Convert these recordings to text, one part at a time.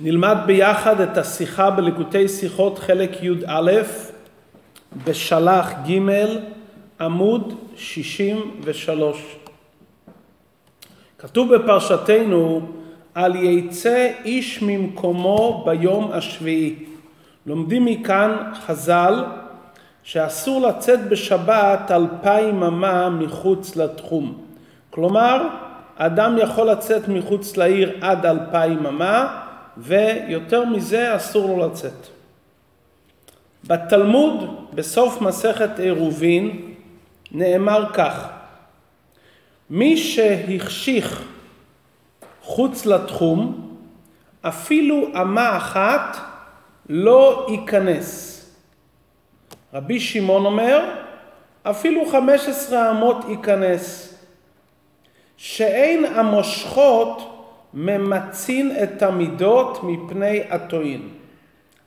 נלמד ביחד את השיחה בליקוטי שיחות חלק י"א בשלח ג' עמוד 63. כתוב בפרשתנו על יצא איש ממקומו ביום השביעי. לומדים מכאן חז"ל שאסור לצאת בשבת אלפיים אמה מחוץ לתחום. כלומר, אדם יכול לצאת מחוץ לעיר עד אלפיים אמה ויותר מזה אסור לו לצאת. בתלמוד, בסוף מסכת עירובין, נאמר כך: מי שהחשיך חוץ לתחום, אפילו אמה אחת לא ייכנס. רבי שמעון אומר, אפילו חמש עשרה אמות ייכנס. שאין המושכות ממצין את המידות מפני הטועין.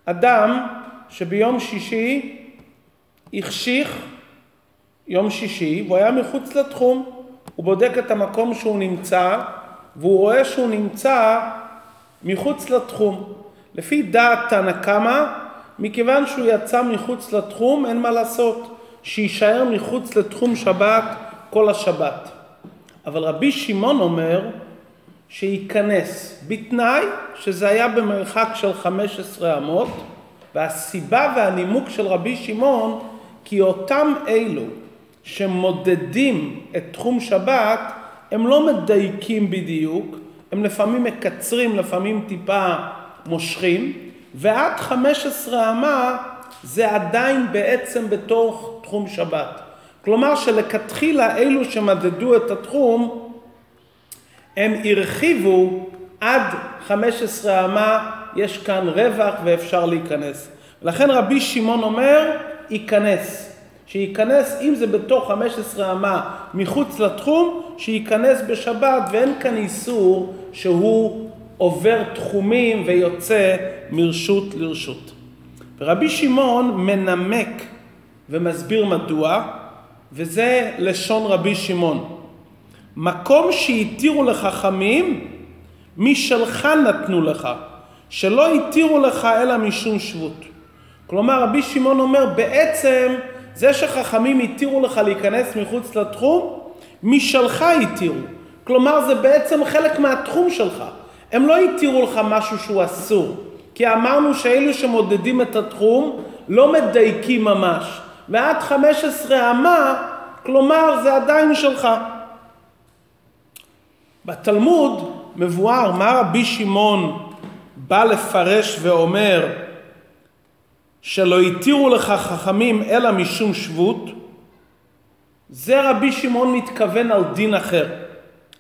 אדם שביום שישי החשיך יום שישי והוא היה מחוץ לתחום, הוא בודק את המקום שהוא נמצא והוא רואה שהוא נמצא מחוץ לתחום. לפי דעת תנא קמא, מכיוון שהוא יצא מחוץ לתחום, אין מה לעשות, שיישאר מחוץ לתחום שבת כל השבת. אבל רבי שמעון אומר, שייכנס, בתנאי שזה היה במרחק של 15 אמות, והסיבה והנימוק של רבי שמעון, כי אותם אלו שמודדים את תחום שבת, הם לא מדייקים בדיוק, הם לפעמים מקצרים, לפעמים טיפה מושכים, ועד 15 אמה זה עדיין בעצם בתוך תחום שבת. כלומר שלכתחילה אלו שמדדו את התחום, הם הרחיבו עד 15 אמה, יש כאן רווח ואפשר להיכנס. לכן רבי שמעון אומר, ייכנס. שייכנס, אם זה בתוך 15 אמה מחוץ לתחום, שייכנס בשבת ואין כאן איסור שהוא עובר תחומים ויוצא מרשות לרשות. ורבי שמעון מנמק ומסביר מדוע, וזה לשון רבי שמעון. מקום שהתירו לחכמים, משלך נתנו לך, שלא התירו לך אלא משום שבות. כלומר, רבי שמעון אומר, בעצם זה שחכמים התירו לך להיכנס מחוץ לתחום, משלך התירו. כלומר, זה בעצם חלק מהתחום שלך. הם לא התירו לך משהו שהוא אסור. כי אמרנו שאלו שמודדים את התחום לא מדייקים ממש. ועד 15 אמה, כלומר, זה עדיין שלך. בתלמוד מבואר מה רבי שמעון בא לפרש ואומר שלא התירו לך חכמים אלא משום שבות, זה רבי שמעון מתכוון על דין אחר.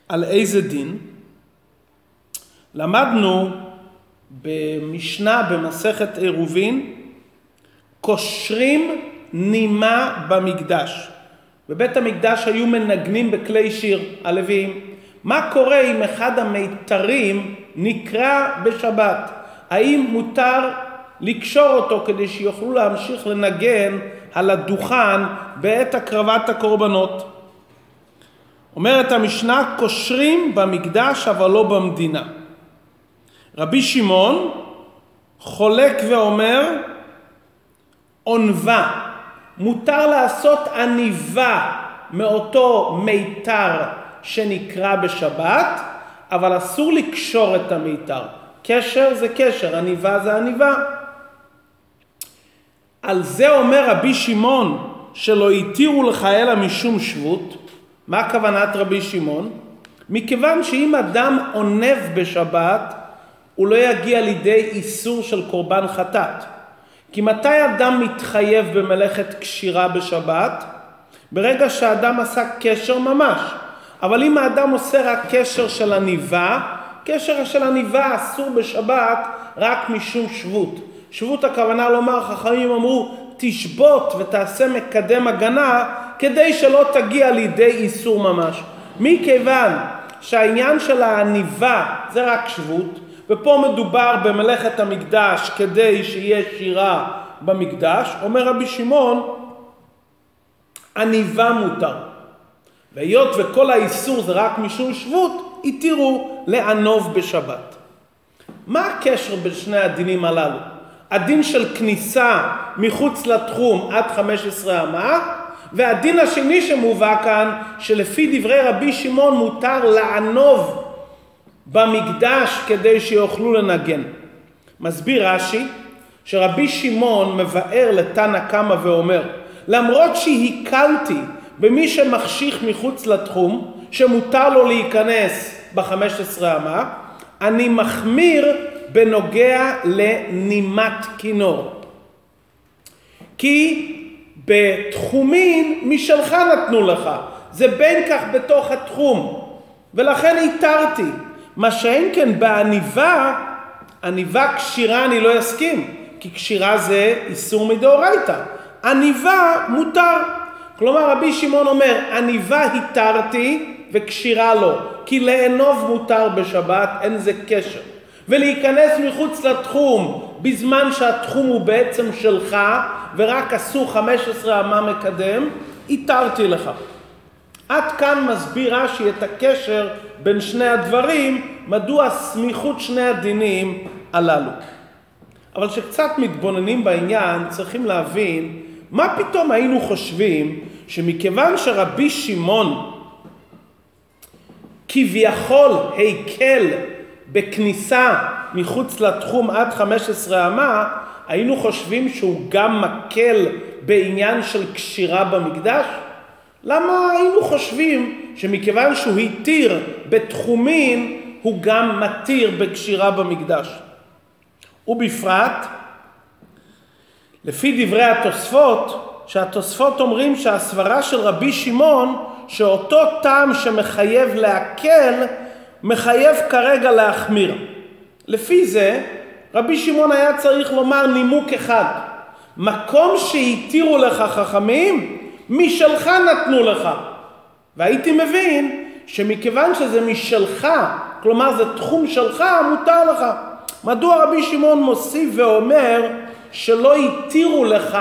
על איזה דין? למדנו במשנה במסכת עירובין, קושרים נימה במקדש. בבית המקדש היו מנגנים בכלי שיר, הלוויים. מה קורה אם אחד המיתרים נקרע בשבת? האם מותר לקשור אותו כדי שיוכלו להמשיך לנגן על הדוכן בעת הקרבת הקורבנות? אומרת המשנה, קושרים במקדש אבל לא במדינה. רבי שמעון חולק ואומר, עונבה, מותר לעשות עניבה מאותו מיתר שנקרא בשבת, אבל אסור לקשור את המיתר. קשר זה קשר, עניבה זה עניבה. על זה אומר רבי שמעון שלא התירו לך אלא משום שבות. מה כוונת רבי שמעון? מכיוון שאם אדם עונב בשבת, הוא לא יגיע לידי איסור של קורבן חטאת. כי מתי אדם מתחייב במלאכת קשירה בשבת? ברגע שאדם עשה קשר ממש. אבל אם האדם עושה רק קשר של עניבה, קשר של עניבה אסור בשבת רק משום שבות. שבות הכוונה לומר, חכמים אמרו, תשבות ותעשה מקדם הגנה כדי שלא תגיע לידי איסור ממש. מכיוון שהעניין של העניבה זה רק שבות, ופה מדובר במלאכת המקדש כדי שיהיה שירה במקדש, אומר רבי שמעון, עניבה מותר. והיות וכל האיסור זה רק משום שבות, התירו לענוב בשבת. מה הקשר בין שני הדינים הללו? הדין של כניסה מחוץ לתחום עד 15 אמה, והדין השני שמובא כאן, שלפי דברי רבי שמעון מותר לענוב במקדש כדי שיוכלו לנגן. מסביר רש"י שרבי שמעון מבאר לתנא קמא ואומר למרות שהקלתי במי שמחשיך מחוץ לתחום שמותר לו להיכנס ב-15 אמה אני מחמיר בנוגע לנימת כינור כי בתחומין משלך נתנו לך זה בין כך בתוך התחום ולכן התרתי מה שאין כן בעניבה עניבה כשירה אני לא אסכים כי כשירה זה איסור מדאורייתא. עניבה מותר. כלומר רבי שמעון אומר עניבה התרתי וכשירה לא. כי לאנוב מותר בשבת אין זה קשר. ולהיכנס מחוץ לתחום בזמן שהתחום הוא בעצם שלך ורק עשו 15 אמה מקדם, התרתי לך. עד כאן מסביר רש"י את הקשר בין שני הדברים, מדוע סמיכות שני הדינים הללו. אבל כשקצת מתבוננים בעניין צריכים להבין מה פתאום היינו חושבים שמכיוון שרבי שמעון כביכול הקל בכניסה מחוץ לתחום עד 15 אמה, היינו חושבים שהוא גם מקל בעניין של קשירה במקדש? למה היינו חושבים שמכיוון שהוא התיר בתחומים, הוא גם מתיר בקשירה במקדש? ובפרט, לפי דברי התוספות, שהתוספות אומרים שהסברה של רבי שמעון, שאותו טעם שמחייב להקל, מחייב כרגע להחמיר. לפי זה, רבי שמעון היה צריך לומר נימוק אחד, מקום שהתירו לך חכמים, משלך נתנו לך. והייתי מבין שמכיוון שזה משלך, כלומר זה תחום שלך, מותר לך. מדוע רבי שמעון מוסיף ואומר שלא התירו לך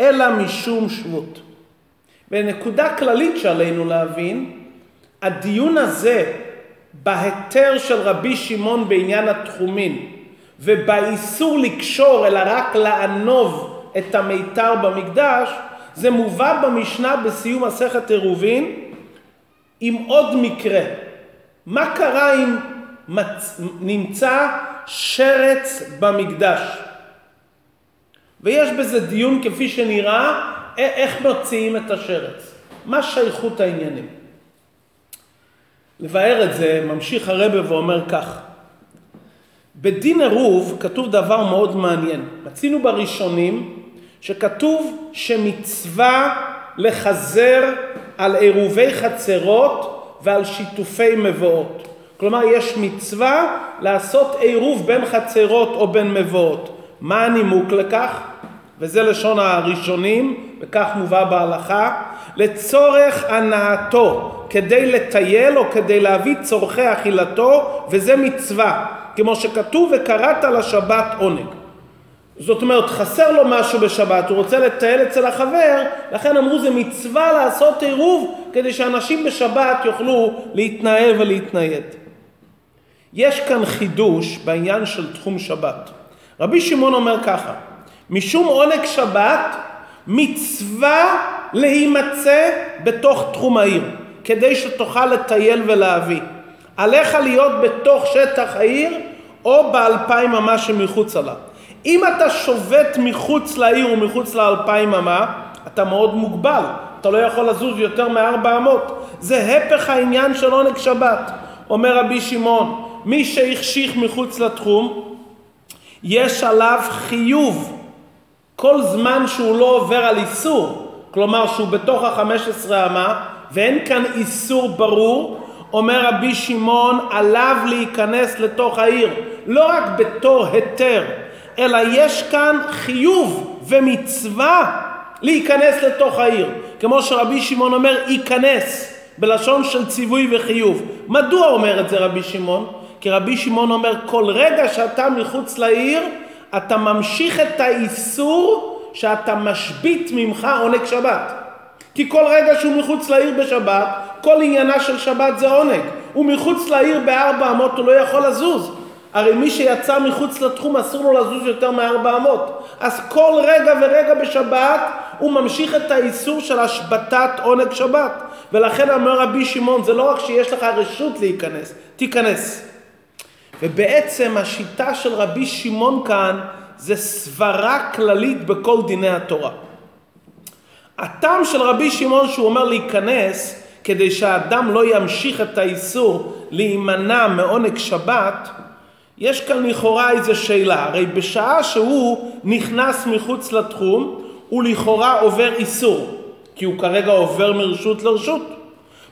אלא משום שבות? ונקודה כללית שעלינו להבין, הדיון הזה בהיתר של רבי שמעון בעניין התחומים ובאיסור לקשור אלא רק לענוב את המיתר במקדש, זה מובא במשנה בסיום מסכת עירובין עם עוד מקרה. מה קרה אם מצ... נמצא שרץ במקדש. ויש בזה דיון כפי שנראה איך מוציאים את השרץ. מה שייכות העניינים? לבאר את זה ממשיך הרבה ואומר כך: בדין עירוב כתוב דבר מאוד מעניין. מצינו בראשונים שכתוב שמצווה לחזר על עירובי חצרות ועל שיתופי מבואות. כלומר יש מצווה לעשות עירוב בין חצרות או בין מבואות. מה הנימוק לכך? וזה לשון הראשונים, וכך מובא בהלכה, לצורך הנאתו, כדי לטייל או כדי להביא צורכי אכילתו, וזה מצווה, כמו שכתוב וקראת לשבת עונג. זאת אומרת, חסר לו משהו בשבת, הוא רוצה לטייל אצל החבר, לכן אמרו זה מצווה לעשות עירוב כדי שאנשים בשבת יוכלו להתנהל ולהתנייד. יש כאן חידוש בעניין של תחום שבת. רבי שמעון אומר ככה, משום עונג שבת מצווה להימצא בתוך תחום העיר, כדי שתוכל לטייל ולהביא. עליך להיות בתוך שטח העיר או באלפיים אמה שמחוץ לה. אם אתה שובת מחוץ לעיר ומחוץ לאלפיים אמה, אתה מאוד מוגבל, אתה לא יכול לזוז יותר מארבע אמות. זה הפך העניין של עונג שבת. אומר רבי שמעון, מי שהחשיך מחוץ לתחום, יש עליו חיוב כל זמן שהוא לא עובר על איסור, כלומר שהוא בתוך החמש עשרה אמה ואין כאן איסור ברור, אומר רבי שמעון עליו להיכנס לתוך העיר, לא רק בתור היתר, אלא יש כאן חיוב ומצווה להיכנס לתוך העיר, כמו שרבי שמעון אומר ייכנס בלשון של ציווי וחיוב. מדוע אומר את זה רבי שמעון? כי רבי שמעון אומר, כל רגע שאתה מחוץ לעיר, אתה ממשיך את האיסור שאתה משבית ממך עונג שבת. כי כל רגע שהוא מחוץ לעיר בשבת, כל עניינה של שבת זה עונג. הוא מחוץ לעיר בארבע אמות, הוא לא יכול לזוז. הרי מי שיצא מחוץ לתחום אסור לו לזוז יותר מ-400. אז כל רגע ורגע בשבת הוא ממשיך את האיסור של השבתת עונג שבת. ולכן אומר רבי שמעון, זה לא רק שיש לך רשות להיכנס, תיכנס. ובעצם השיטה של רבי שמעון כאן זה סברה כללית בכל דיני התורה. הטעם של רבי שמעון שהוא אומר להיכנס כדי שהאדם לא ימשיך את האיסור להימנע מעונג שבת, יש כאן לכאורה איזו שאלה. הרי בשעה שהוא נכנס מחוץ לתחום, הוא לכאורה עובר איסור, כי הוא כרגע עובר מרשות לרשות.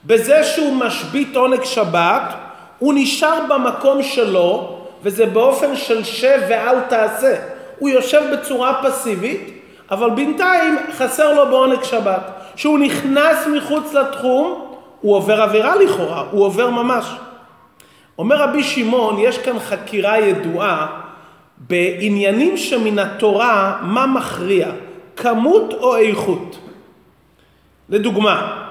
בזה שהוא משבית עונג שבת, הוא נשאר במקום שלו, וזה באופן של שב ואל תעשה. הוא יושב בצורה פסיבית, אבל בינתיים חסר לו בעונג שבת. כשהוא נכנס מחוץ לתחום, הוא עובר עבירה לכאורה, הוא עובר ממש. אומר רבי שמעון, יש כאן חקירה ידועה בעניינים שמן התורה, מה מכריע, כמות או איכות. לדוגמה,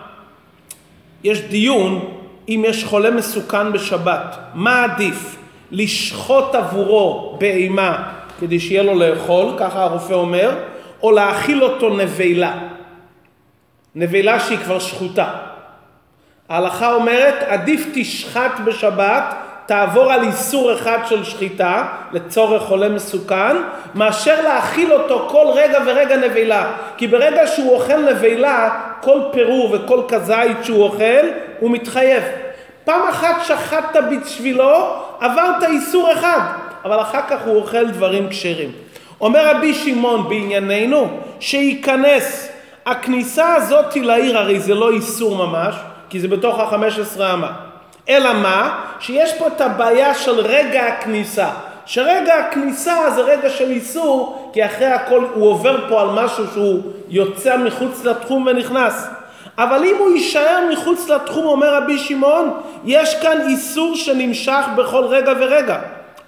יש דיון אם יש חולה מסוכן בשבת, מה עדיף? לשחוט עבורו בהמה כדי שיהיה לו לאכול, ככה הרופא אומר, או להאכיל אותו נבלה. נבלה שהיא כבר שחוטה. ההלכה אומרת, עדיף תשחט בשבת, תעבור על איסור אחד של שחיטה, לצורך חולה מסוכן, מאשר להאכיל אותו כל רגע ורגע נבלה. כי ברגע שהוא אוכל נבלה, כל פירור וכל כזית שהוא אוכל, הוא מתחייב. פעם אחת שחטת בשבילו, עברת איסור אחד, אבל אחר כך הוא אוכל דברים כשרים. אומר רבי שמעון בענייננו, שייכנס. הכניסה הזאת לעיר הרי זה לא איסור ממש, כי זה בתוך החמש עשרה אמה. אלא מה? שיש פה את הבעיה של רגע הכניסה. שרגע הכניסה זה רגע של איסור, כי אחרי הכל הוא עובר פה על משהו שהוא יוצא מחוץ לתחום ונכנס. אבל אם הוא יישאר מחוץ לתחום, אומר רבי שמעון, יש כאן איסור שנמשך בכל רגע ורגע.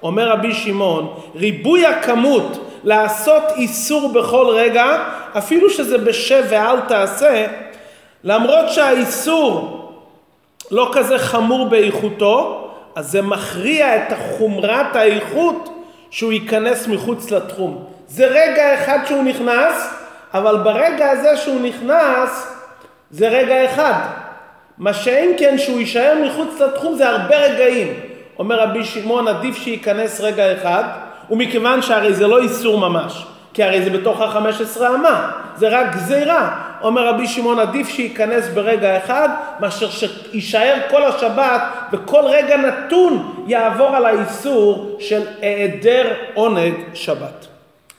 אומר רבי שמעון, ריבוי הכמות לעשות איסור בכל רגע, אפילו שזה בשב ואל תעשה, למרות שהאיסור לא כזה חמור באיכותו, אז זה מכריע את חומרת האיכות שהוא ייכנס מחוץ לתחום. זה רגע אחד שהוא נכנס, אבל ברגע הזה שהוא נכנס, זה רגע אחד. מה שאין כן שהוא יישאר מחוץ לתחום זה הרבה רגעים. אומר רבי שמעון, עדיף שייכנס רגע אחד, ומכיוון שהרי זה לא איסור ממש, כי הרי זה בתוך החמש עשרה אמה, זה רק גזירה. אומר רבי שמעון, עדיף שייכנס ברגע אחד, מאשר שיישאר כל השבת, וכל רגע נתון יעבור על האיסור של היעדר עונג שבת.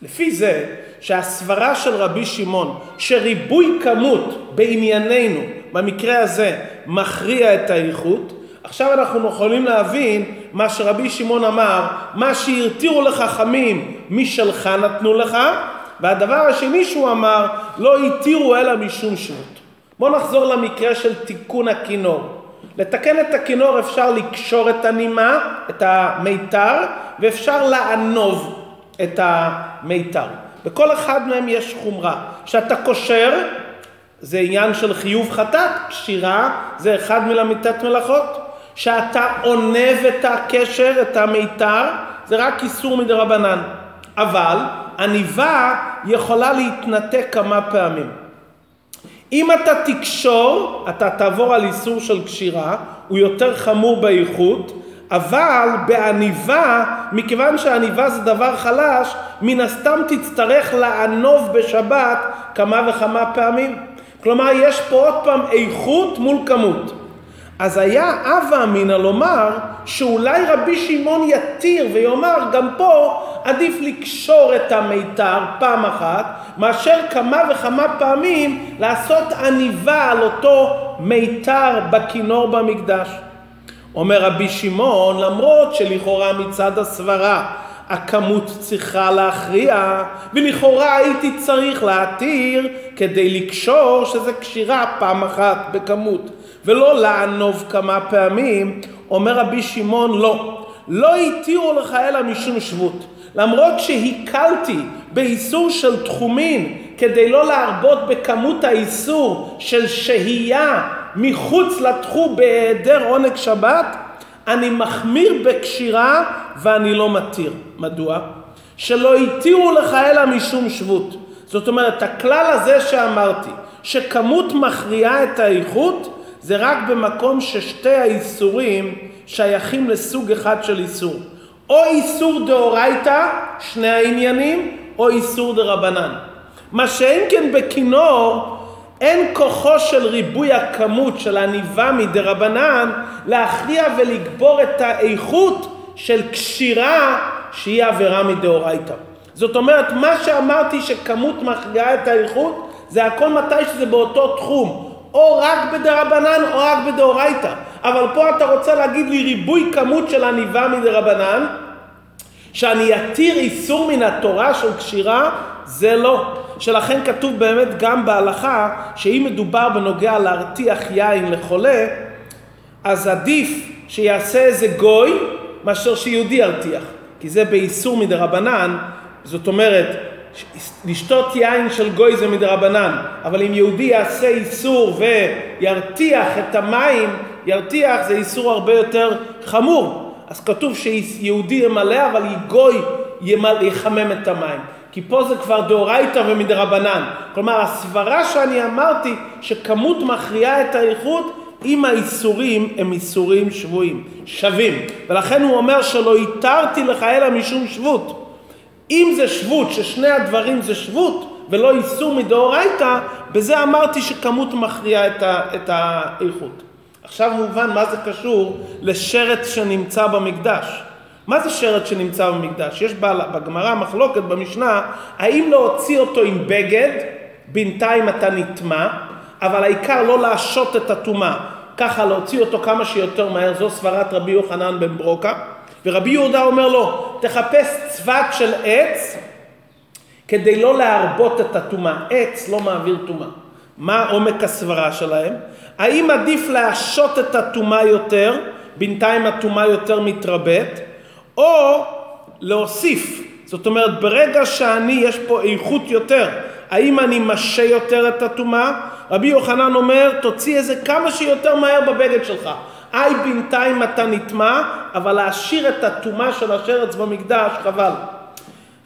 לפי זה, שהסברה של רבי שמעון, שריבוי כמות בענייננו, במקרה הזה, מכריע את האיכות, עכשיו אנחנו יכולים להבין מה שרבי שמעון אמר, מה שהרתיעו לחכמים משלך נתנו לך, והדבר השני שהוא אמר, לא התירו אלא משום שבות. בואו נחזור למקרה של תיקון הכינור. לתקן את הכינור אפשר לקשור את הנימה, את המיתר, ואפשר לענוב את המיתר. בכל אחד מהם יש חומרה. כשאתה קושר, זה עניין של חיוב חטאת, קשירה זה אחד מלמיתת מלאכות. שאתה עונב את הקשר, את המיתר, זה רק איסור מדרבנן. אבל עניבה יכולה להתנתק כמה פעמים. אם אתה תקשור, אתה תעבור על איסור של קשירה, הוא יותר חמור באיכות, אבל בעניבה, מכיוון שעניבה זה דבר חלש, מן הסתם תצטרך לענוב בשבת כמה וכמה פעמים. כלומר, יש פה עוד פעם איכות מול כמות. אז היה אבה אמינא לומר שאולי רבי שמעון יתיר ויאמר גם פה עדיף לקשור את המיתר פעם אחת מאשר כמה וכמה פעמים לעשות עניבה על אותו מיתר בכינור במקדש. אומר רבי שמעון למרות שלכאורה מצד הסברה הכמות צריכה להכריע, ולכאורה הייתי צריך להתיר כדי לקשור שזה קשירה פעם אחת בכמות. ולא לענוב כמה פעמים, אומר רבי שמעון לא, לא התירו לך אלא משום שבות. למרות שהקלתי באיסור של תחומין כדי לא להרבות בכמות האיסור של שהייה מחוץ לתחום בהיעדר עונג שבת, אני מחמיר בקשירה ואני לא מתיר. מדוע? שלא התירו לך אלא משום שבות. זאת אומרת, הכלל הזה שאמרתי, שכמות מכריעה את האיכות, זה רק במקום ששתי האיסורים שייכים לסוג אחד של איסור. או איסור דאורייתא, שני העניינים, או איסור דרבנן. מה שאין כן בכינור, אין כוחו של ריבוי הכמות של עניבה מדרבנן להכריע ולגבור את האיכות של קשירה שהיא עבירה מדאורייתא. זאת אומרת, מה שאמרתי שכמות מכריעה את האיכות, זה הכל מתי שזה באותו תחום. או רק בדרבנן או רק בדאורייתא. אבל פה אתה רוצה להגיד לי ריבוי כמות של עניבה מדרבנן, שאני אתיר איסור מן התורה של קשירה, זה לא. שלכן כתוב באמת גם בהלכה, שאם מדובר בנוגע להרתיח יין לחולה, אז עדיף שיעשה איזה גוי, מאשר שיהודי ירתיח. כי זה באיסור מדרבנן, זאת אומרת, לשתות יין של גוי זה מדרבנן, אבל אם יהודי יעשה איסור וירתיח את המים, ירתיח זה איסור הרבה יותר חמור. אז כתוב שיהודי ימלא, אבל גוי יחמם את המים. כי פה זה כבר דאורייתא ומדרבנן. כלומר, הסברה שאני אמרתי שכמות מכריעה את האיכות, אם האיסורים הם איסורים שבויים, שווים. ולכן הוא אומר שלא התרתי לך אלא משום שבות. אם זה שבות, ששני הדברים זה שבות, ולא איסור מדאורייתא, בזה אמרתי שכמות מכריעה את, את האיכות. עכשיו מובן מה זה קשור לשרץ שנמצא במקדש. מה זה שרץ שנמצא במקדש? יש בגמרא מחלוקת במשנה, האם להוציא אותו עם בגד, בינתיים אתה נטמע, אבל העיקר לא להשעות את הטומאה, ככה להוציא אותו כמה שיותר מהר, זו סברת רבי יוחנן בן ברוקה. ורבי יהודה אומר לו, תחפש צבת של עץ כדי לא להרבות את הטומאה. עץ לא מעביר טומאה. מה עומק הסברה שלהם? האם עדיף להשעות את הטומאה יותר, בינתיים הטומאה יותר מתרבית, או להוסיף. זאת אומרת, ברגע שאני, יש פה איכות יותר, האם אני משה יותר את הטומאה? רבי יוחנן אומר, תוציא איזה כמה שיותר מהר בבגד שלך. היי בינתיים אתה נטמע, אבל להשאיר את הטומאה של השרץ במקדש, חבל.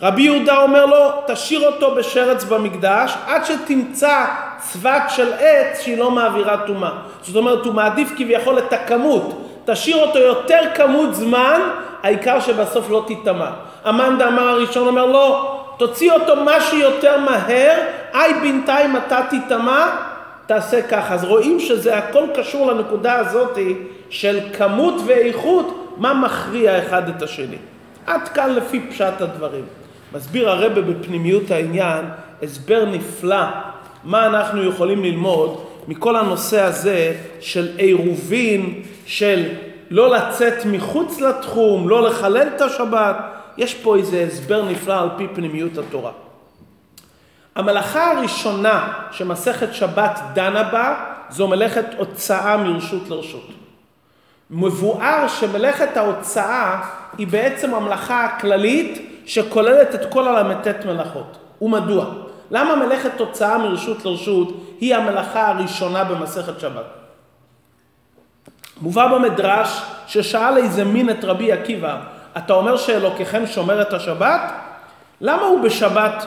רבי יהודה אומר לו, תשאיר אותו בשרץ במקדש עד שתמצא צבת של עץ שהיא לא מעבירה טומאה. זאת אומרת, הוא מעדיף כביכול את הכמות. תשאיר אותו יותר כמות זמן, העיקר שבסוף לא תטמע. המאן דאמר הראשון אומר לא, תוציא אותו משהו יותר מהר, היי בינתיים אתה תטמע, תעשה ככה. אז רואים שזה הכל קשור לנקודה הזאת של כמות ואיכות, מה מכריע אחד את השני. עד כאן לפי פשט הדברים. מסביר הרבה בפנימיות העניין הסבר נפלא מה אנחנו יכולים ללמוד מכל הנושא הזה של עירובין, של לא לצאת מחוץ לתחום, לא לחלל את השבת. יש פה איזה הסבר נפלא על פי פנימיות התורה. המלאכה הראשונה שמסכת שבת דנה בה זו מלאכת הוצאה מרשות לרשות. מבואר שמלאכת ההוצאה היא בעצם המלאכה הכללית שכוללת את כל הל"ט מלאכות. ומדוע? למה מלאכת הוצאה מרשות לרשות היא המלאכה הראשונה במסכת שבת? מובא במדרש ששאל איזה מין את רבי עקיבא, אתה אומר שאלוקיכם שומר את השבת? למה הוא בשבת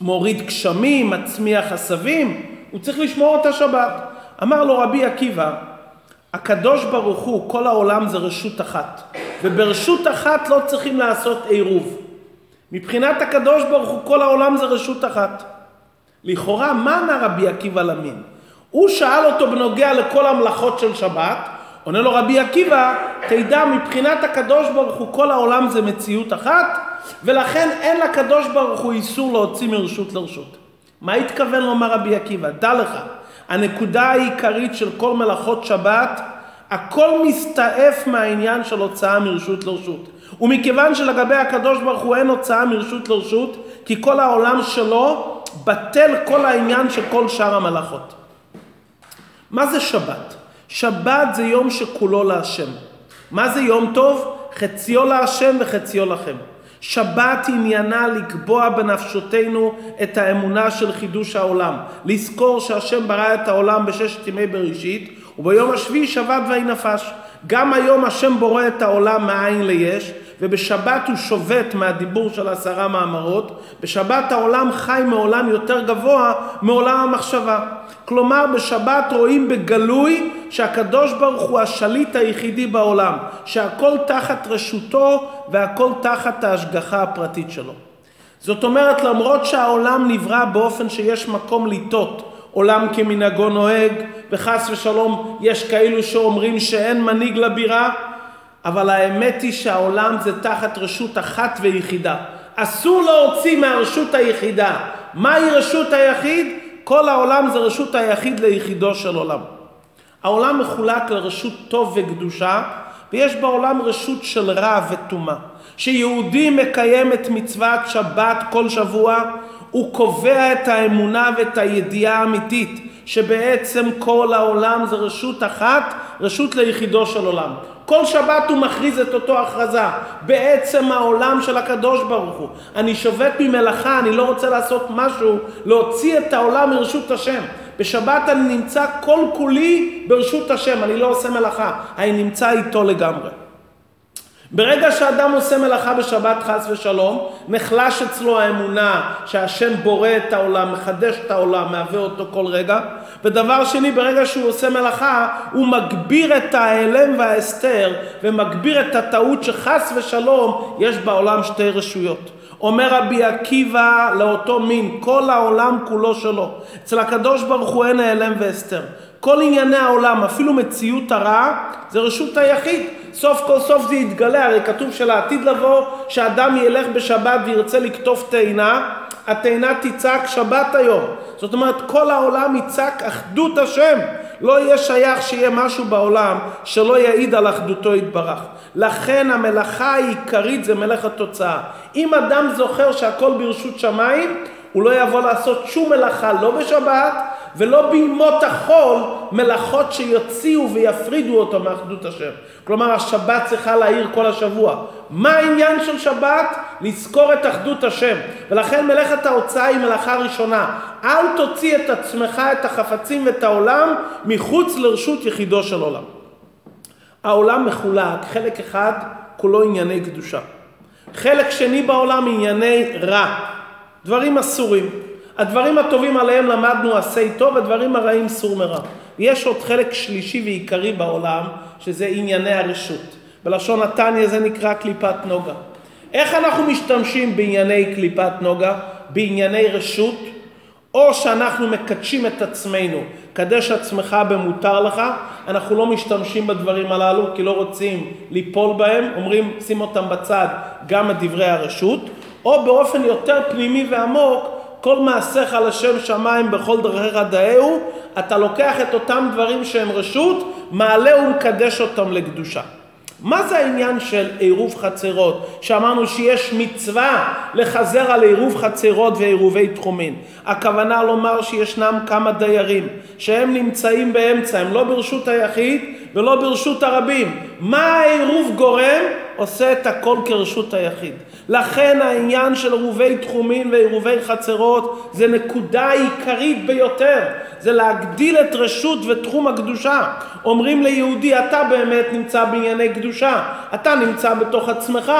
מוריד גשמים, מצמיח עשבים? הוא צריך לשמור את השבת. אמר לו רבי עקיבא, הקדוש ברוך הוא, כל העולם זה רשות אחת, וברשות אחת לא צריכים לעשות עירוב. מבחינת הקדוש ברוך הוא, כל העולם זה רשות אחת. לכאורה, מה ענה רבי עקיבא למין? הוא שאל אותו בנוגע לכל המלאכות של שבת, עונה לו רבי עקיבא, תדע, מבחינת הקדוש ברוך הוא, כל העולם זה מציאות אחת, ולכן אין לקדוש ברוך הוא איסור להוציא מרשות לרשות. מה התכוון לומר רבי עקיבא? דע לך, הנקודה העיקרית של כל מלאכות שבת, הכל מסתעף מהעניין של הוצאה מרשות לרשות. ומכיוון שלגבי הקדוש ברוך הוא אין הוצאה מרשות לרשות, כי כל העולם שלו בטל כל העניין של כל שאר המלאכות. מה זה שבת? שבת זה יום שכולו להשם. מה זה יום טוב? חציו להשם וחציו לכם. שבת עניינה לקבוע בנפשותנו את האמונה של חידוש העולם. לזכור שהשם ברא את העולם בששת ימי בראשית, וביום השביעי שבת ויהי נפש. גם היום השם בורא את העולם מאין ליש, ובשבת הוא שובת מהדיבור של עשרה מאמרות, בשבת העולם חי מעולם יותר גבוה מעולם המחשבה. כלומר בשבת רואים בגלוי שהקדוש ברוך הוא השליט היחידי בעולם, שהכל תחת רשותו והכל תחת ההשגחה הפרטית שלו. זאת אומרת למרות שהעולם נברא באופן שיש מקום לטעות, עולם כמנהגו נוהג, וחס ושלום יש כאלו שאומרים שאין מנהיג לבירה, אבל האמת היא שהעולם זה תחת רשות אחת ויחידה. אסור להוציא מהרשות היחידה. מהי רשות היחיד? כל העולם זה רשות היחיד ליחידו של עולם. העולם מחולק לרשות טוב וקדושה, ויש בעולם רשות של רע וטומאה. שיהודי מקיים את מצוות שבת כל שבוע, הוא קובע את האמונה ואת הידיעה האמיתית שבעצם כל העולם זה רשות אחת, רשות ליחידו של עולם. כל שבת הוא מכריז את אותו הכרזה, בעצם העולם של הקדוש ברוך הוא. אני שובת ממלאכה, אני לא רוצה לעשות משהו, להוציא את העולם מרשות השם. בשבת אני נמצא כל כולי ברשות השם, אני לא עושה מלאכה, אני נמצא איתו לגמרי. ברגע שאדם עושה מלאכה בשבת חס ושלום, נחלש אצלו האמונה שהשם בורא את העולם, מחדש את העולם, מהווה אותו כל רגע. ודבר שני, ברגע שהוא עושה מלאכה, הוא מגביר את ההיעלם וההסתר, ומגביר את הטעות שחס ושלום יש בעולם שתי רשויות. אומר רבי עקיבא לאותו מין, כל העולם כולו שלו. אצל הקדוש ברוך הוא אין העלם והסתר. כל ענייני העולם, אפילו מציאות הרע, זה רשות היחיד. סוף כל סוף זה יתגלה, הרי כתוב שלעתיד לבוא שאדם ילך בשבת וירצה לקטוף תאנה, התאנה תצעק שבת היום. זאת אומרת כל העולם יצעק אחדות השם. לא יהיה שייך שיהיה משהו בעולם שלא יעיד על אחדותו יתברך. לכן המלאכה העיקרית זה מלאכת תוצאה. אם אדם זוכר שהכל ברשות שמיים, הוא לא יבוא לעשות שום מלאכה, לא בשבת ולא בימות החול, מלאכות שיוציאו ויפרידו אותו מאחדות השם. כלומר, השבת צריכה להעיר כל השבוע. מה העניין של שבת? לזכור את אחדות השם. ולכן מלאכת ההוצאה היא מלאכה ראשונה. אל תוציא את עצמך, את החפצים ואת העולם, מחוץ לרשות יחידו של עולם. העולם מחולק, חלק אחד כולו ענייני קדושה. חלק שני בעולם ענייני רע. דברים אסורים. הדברים הטובים עליהם למדנו עשה טוב, הדברים הרעים סור מרע. יש עוד חלק שלישי ועיקרי בעולם, שזה ענייני הרשות. בלשון התניא זה נקרא קליפת נוגה. איך אנחנו משתמשים בענייני קליפת נוגה? בענייני רשות, או שאנחנו מקדשים את עצמנו, קדש עצמך במותר לך, אנחנו לא משתמשים בדברים הללו כי לא רוצים ליפול בהם, אומרים שים אותם בצד גם את דברי הרשות, או באופן יותר פנימי ועמוק, כל מעשיך לשם שמיים בכל דרכיך דאהו, אתה לוקח את אותם דברים שהם רשות, מעלה ומקדש אותם לקדושה. מה זה העניין של עירוב חצרות? שאמרנו שיש מצווה לחזר על עירוב חצרות ועירובי תחומין. הכוונה לומר שישנם כמה דיירים שהם נמצאים באמצע, הם לא ברשות היחיד ולא ברשות הרבים. מה העירוב גורם? עושה את הכל כרשות היחיד. לכן העניין של עירובי תחומין ועירובי חצרות זה נקודה עיקרית ביותר. זה להגדיל את רשות ותחום הקדושה. אומרים ליהודי, אתה באמת נמצא בענייני קדושה, אתה נמצא בתוך עצמך,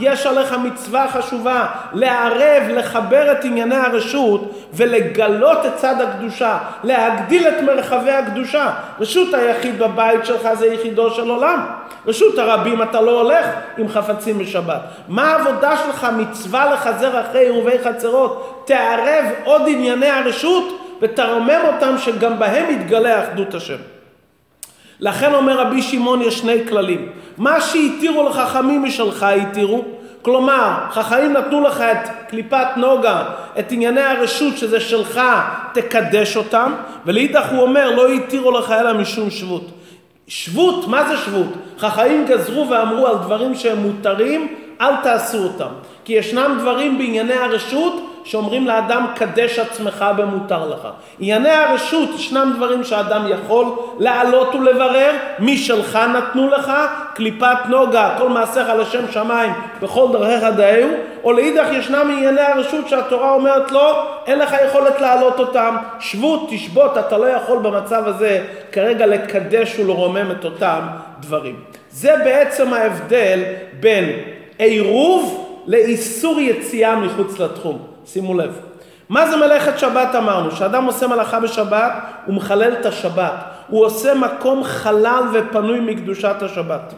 יש עליך מצווה חשובה, לערב, לחבר את ענייני הרשות ולגלות את צד הקדושה, להגדיל את מרחבי הקדושה. רשות היחיד בבית שלך זה יחידו של עולם. רשות הרבים אתה לא הולך עם חפצים בשבת. מה העבודה שלך? מצווה לחזר אחרי עירובי חצרות. תערב עוד ענייני הרשות ותרומם אותם שגם בהם יתגלה אחדות השם. לכן אומר רבי שמעון יש שני כללים. מה שהתירו לחכמים משלך התירו. כלומר, חכמים נתנו לך את קליפת נוגה, את ענייני הרשות שזה שלך, תקדש אותם, ולאידך הוא אומר לא התירו לך אלא משום שבות. שבות, מה זה שבות? חכמים גזרו ואמרו על דברים שהם מותרים, אל תעשו אותם. כי ישנם דברים בענייני הרשות שאומרים לאדם קדש עצמך במותר לך. ענייני הרשות, ישנם דברים שאדם יכול לעלות ולברר, משלך נתנו לך, קליפת נוגה, כל מעשיך לשם שמיים, בכל דרכיך דאהו, או לאידך ישנם ענייני הרשות שהתורה אומרת לו, אין לך יכולת להעלות אותם, שבות, תשבות, אתה לא יכול במצב הזה כרגע לקדש ולרומם את אותם דברים. זה בעצם ההבדל בין עירוב לאיסור יציאה מחוץ לתחום. שימו לב. מה זה מלאכת שבת אמרנו? כשאדם עושה מלאכה בשבת, הוא מחלל את השבת. הוא עושה מקום חלל ופנוי מקדושת השבת.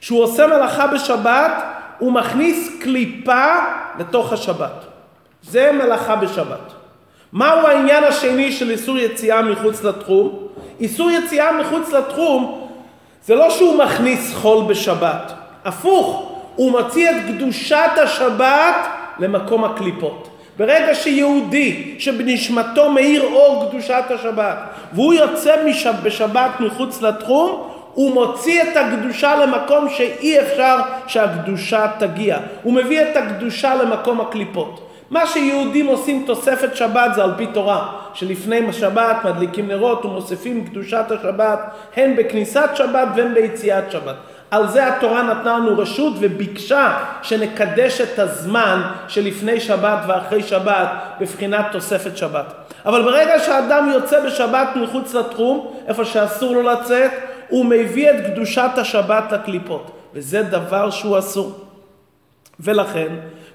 כשהוא עושה מלאכה בשבת, הוא מכניס קליפה לתוך השבת. זה מלאכה בשבת. מהו העניין השני של איסור יציאה מחוץ לתחום? איסור יציאה מחוץ לתחום זה לא שהוא מכניס חול בשבת, הפוך, הוא מוציא את קדושת השבת למקום הקליפות. ברגע שיהודי שבנשמתו מאיר אור קדושת השבת והוא יוצא משב, בשבת מחוץ לתחום, הוא מוציא את הקדושה למקום שאי אפשר שהקדושה תגיע. הוא מביא את הקדושה למקום הקליפות. מה שיהודים עושים תוספת שבת זה על פי תורה, שלפני השבת מדליקים נרות ומוסיפים קדושת השבת הן בכניסת שבת והן ביציאת שבת. על זה התורה נתנה לנו רשות וביקשה שנקדש את הזמן שלפני שבת ואחרי שבת בבחינת תוספת שבת. אבל ברגע שאדם יוצא בשבת מחוץ לתחום, איפה שאסור לו לצאת, הוא מביא את קדושת השבת לקליפות, וזה דבר שהוא אסור. ולכן,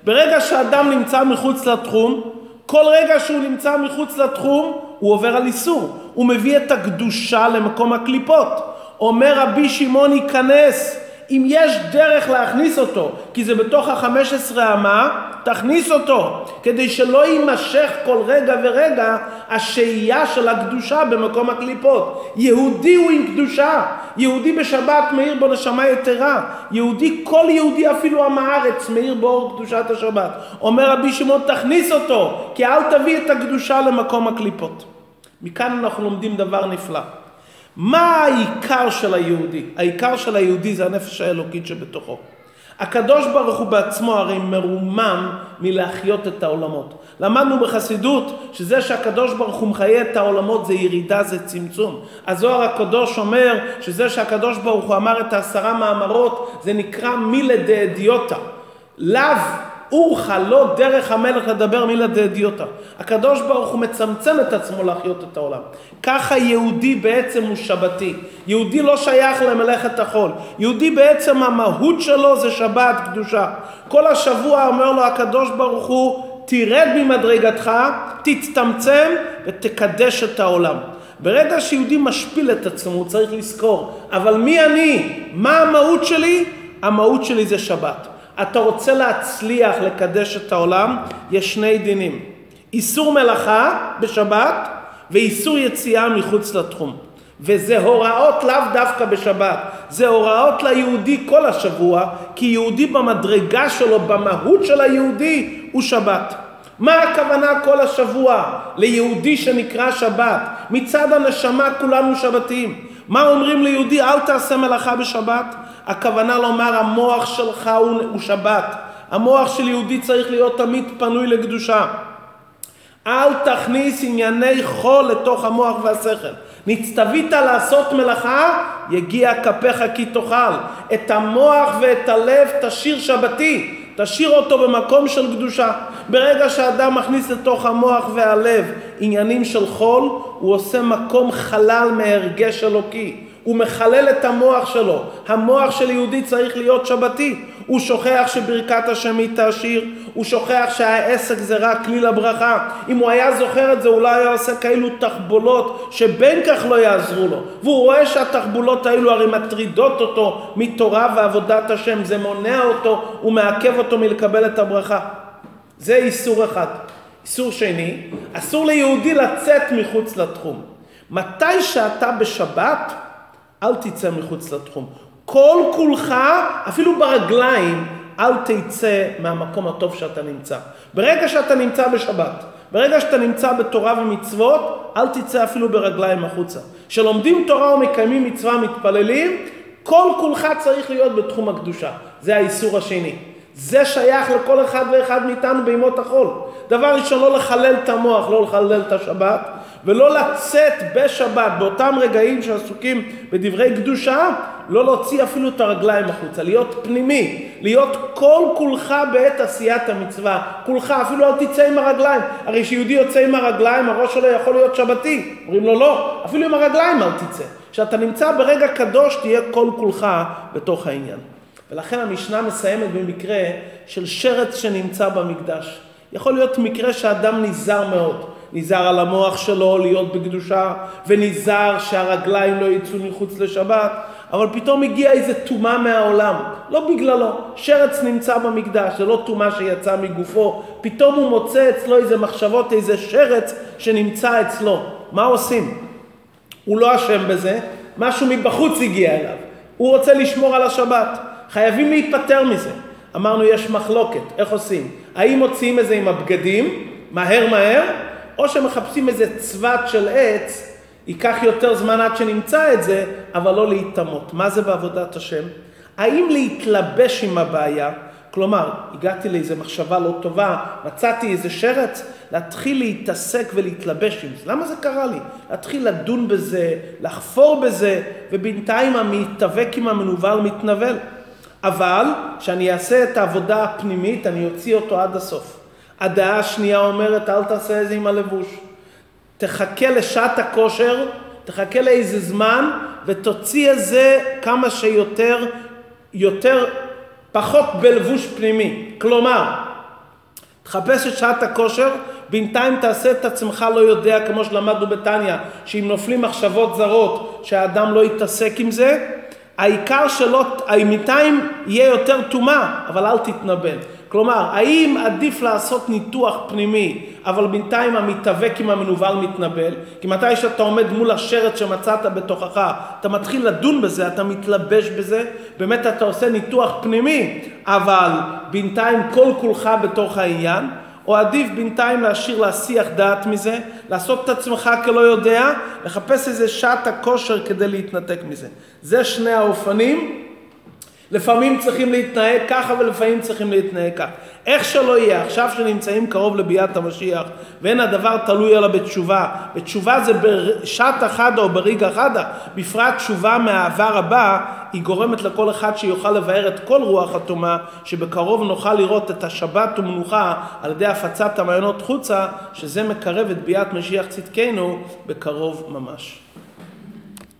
ברגע שאדם נמצא מחוץ לתחום, כל רגע שהוא נמצא מחוץ לתחום, הוא עובר על איסור. הוא מביא את הקדושה למקום הקליפות. אומר רבי שמעון ייכנס, אם יש דרך להכניס אותו, כי זה בתוך החמש עשרה אמה, תכניס אותו, כדי שלא יימשך כל רגע ורגע השהייה של הקדושה במקום הקליפות. יהודי הוא עם קדושה, יהודי בשבת מאיר בו נשמה יתרה, יהודי, כל יהודי אפילו עם הארץ מאיר בו קדושת השבת. אומר רבי שמעון תכניס אותו, כי אל תביא את הקדושה למקום הקליפות. מכאן אנחנו לומדים דבר נפלא. מה העיקר של היהודי? העיקר של היהודי זה הנפש האלוקית שבתוכו. הקדוש ברוך הוא בעצמו הרי מרומם מלהחיות את העולמות. למדנו בחסידות שזה שהקדוש ברוך הוא מחיה את העולמות זה ירידה, זה צמצום. הזוהר הקדוש אומר שזה שהקדוש ברוך הוא אמר את העשרה מאמרות זה נקרא מילה דאדיוטה. לאו אורך לא דרך המלך לדבר מילה דאדיוטה. הקדוש ברוך הוא מצמצם את עצמו להחיות את העולם. ככה יהודי בעצם הוא שבתי. יהודי לא שייך למלאכת החול. יהודי בעצם המהות שלו זה שבת קדושה. כל השבוע אומר לו הקדוש ברוך הוא תרד ממדרגתך, תצטמצם ותקדש את העולם. ברגע שיהודי משפיל את עצמו הוא צריך לזכור, אבל מי אני? מה המהות שלי? המהות שלי זה שבת. אתה רוצה להצליח לקדש את העולם, יש שני דינים. איסור מלאכה בשבת ואיסור יציאה מחוץ לתחום. וזה הוראות לאו דווקא בשבת, זה הוראות ליהודי כל השבוע, כי יהודי במדרגה שלו, במהות של היהודי, הוא שבת. מה הכוונה כל השבוע ליהודי שנקרא שבת? מצד הנשמה כולנו שבתיים. מה אומרים ליהודי אל תעשה מלאכה בשבת? הכוונה לומר המוח שלך הוא, שבת. המוח של יהודי צריך להיות תמיד פנוי לקדושה. אל תכניס ענייני חול לתוך המוח והשכל. נצטווית לעשות מלאכה, יגיע כפיך כי תאכל. את המוח ואת הלב תשאיר שבתי. תשאיר אותו במקום של קדושה. ברגע שאדם מכניס לתוך המוח והלב עניינים של חול, הוא עושה מקום חלל מהרגש אלוקי. הוא מחלל את המוח שלו. המוח של יהודי צריך להיות שבתי. הוא שוכח שברכת השם היא תעשיר, הוא שוכח שהעסק זה רק כלי לברכה. אם הוא היה זוכר את זה, אולי היה עושה כאלו תחבולות שבין כך לא יעזרו לו. והוא רואה שהתחבולות האלו הרי מטרידות אותו מתורה ועבודת השם, זה מונע אותו, הוא מעכב אותו מלקבל את הברכה. זה איסור אחד. איסור שני, אסור ליהודי לצאת מחוץ לתחום. מתי שאתה בשבת, אל תצא מחוץ לתחום. כל כולך, אפילו ברגליים, אל תצא מהמקום הטוב שאתה נמצא. ברגע שאתה נמצא בשבת, ברגע שאתה נמצא בתורה ומצוות, אל תצא אפילו ברגליים החוצה. כשלומדים תורה ומקיימים מצווה מתפללים, כל כולך צריך להיות בתחום הקדושה. זה האיסור השני. זה שייך לכל אחד ואחד מאיתנו בימות החול. דבר ראשון, לא לחלל את המוח, לא לחלל את השבת, ולא לצאת בשבת, באותם רגעים שעסוקים בדברי קדושה, לא להוציא אפילו את הרגליים החוצה, להיות פנימי, להיות כל כולך בעת עשיית המצווה, כולך, אפילו אל תצא עם הרגליים, הרי כשיהודי יוצא עם הרגליים, הראש שלו יכול להיות שבתי, אומרים לו לא, אפילו עם הרגליים אל תצא. כשאתה נמצא ברגע קדוש, תהיה כל כולך בתוך העניין. ולכן המשנה מסיימת במקרה של שרץ שנמצא במקדש. יכול להיות מקרה שאדם נזהר מאוד. נזהר על המוח שלו להיות בקדושה, ונזהר שהרגליים לא יצאו מחוץ לשבת, אבל פתאום הגיעה איזה טומאה מהעולם, לא בגללו, שרץ נמצא במקדש, זה לא טומאה שיצאה מגופו, פתאום הוא מוצא אצלו איזה מחשבות, איזה שרץ שנמצא אצלו. מה עושים? הוא לא אשם בזה, משהו מבחוץ הגיע אליו. הוא רוצה לשמור על השבת. חייבים להיפטר מזה. אמרנו, יש מחלוקת, איך עושים? האם מוציאים את זה עם הבגדים, מהר מהר, או שמחפשים איזה צבת של עץ, ייקח יותר זמן עד שנמצא את זה, אבל לא להיטמות. מה זה בעבודת השם? האם להתלבש עם הבעיה, כלומר, הגעתי לאיזו מחשבה לא טובה, מצאתי איזה שרץ, להתחיל להתעסק ולהתלבש עם זה. למה זה קרה לי? להתחיל לדון בזה, לחפור בזה, ובינתיים המתאבק עם המנוול מתנבל. אבל כשאני אעשה את העבודה הפנימית, אני אוציא אותו עד הסוף. הדעה השנייה אומרת, אל תעשה את זה עם הלבוש. תחכה לשעת הכושר, תחכה לאיזה זמן, ותוציא את זה כמה שיותר, יותר, פחות בלבוש פנימי. כלומר, תחפש את שעת הכושר, בינתיים תעשה את עצמך לא יודע, כמו שלמדנו בתניא, שאם נופלים מחשבות זרות, שהאדם לא יתעסק עם זה, העיקר שלא, בינתיים יהיה יותר טומאה, אבל אל תתנבל. כלומר, האם עדיף לעשות ניתוח פנימי, אבל בינתיים המתאבק עם המנוול מתנבל? כי מתי שאתה עומד מול השרץ שמצאת בתוכך, אתה מתחיל לדון בזה, אתה מתלבש בזה, באמת אתה עושה ניתוח פנימי, אבל בינתיים כל כולך בתוך העניין, או עדיף בינתיים להשאיר להסיח דעת מזה, לעשות את עצמך כלא יודע, לחפש איזה שעת הכושר כדי להתנתק מזה. זה שני האופנים. לפעמים צריכים להתנהג ככה ולפעמים צריכים להתנהג ככה. איך שלא יהיה, עכשיו שנמצאים קרוב לביאת המשיח, ואין הדבר תלוי אלא בתשובה, ותשובה זה בשעת אחדה או ברגע אחדה, בפרט תשובה מהעבר הבא, היא גורמת לכל אחד שיוכל לבאר את כל רוח הטומאה, שבקרוב נוכל לראות את השבת ומנוחה על ידי הפצת המעיינות חוצה, שזה מקרב את ביאת משיח צדקנו בקרוב ממש.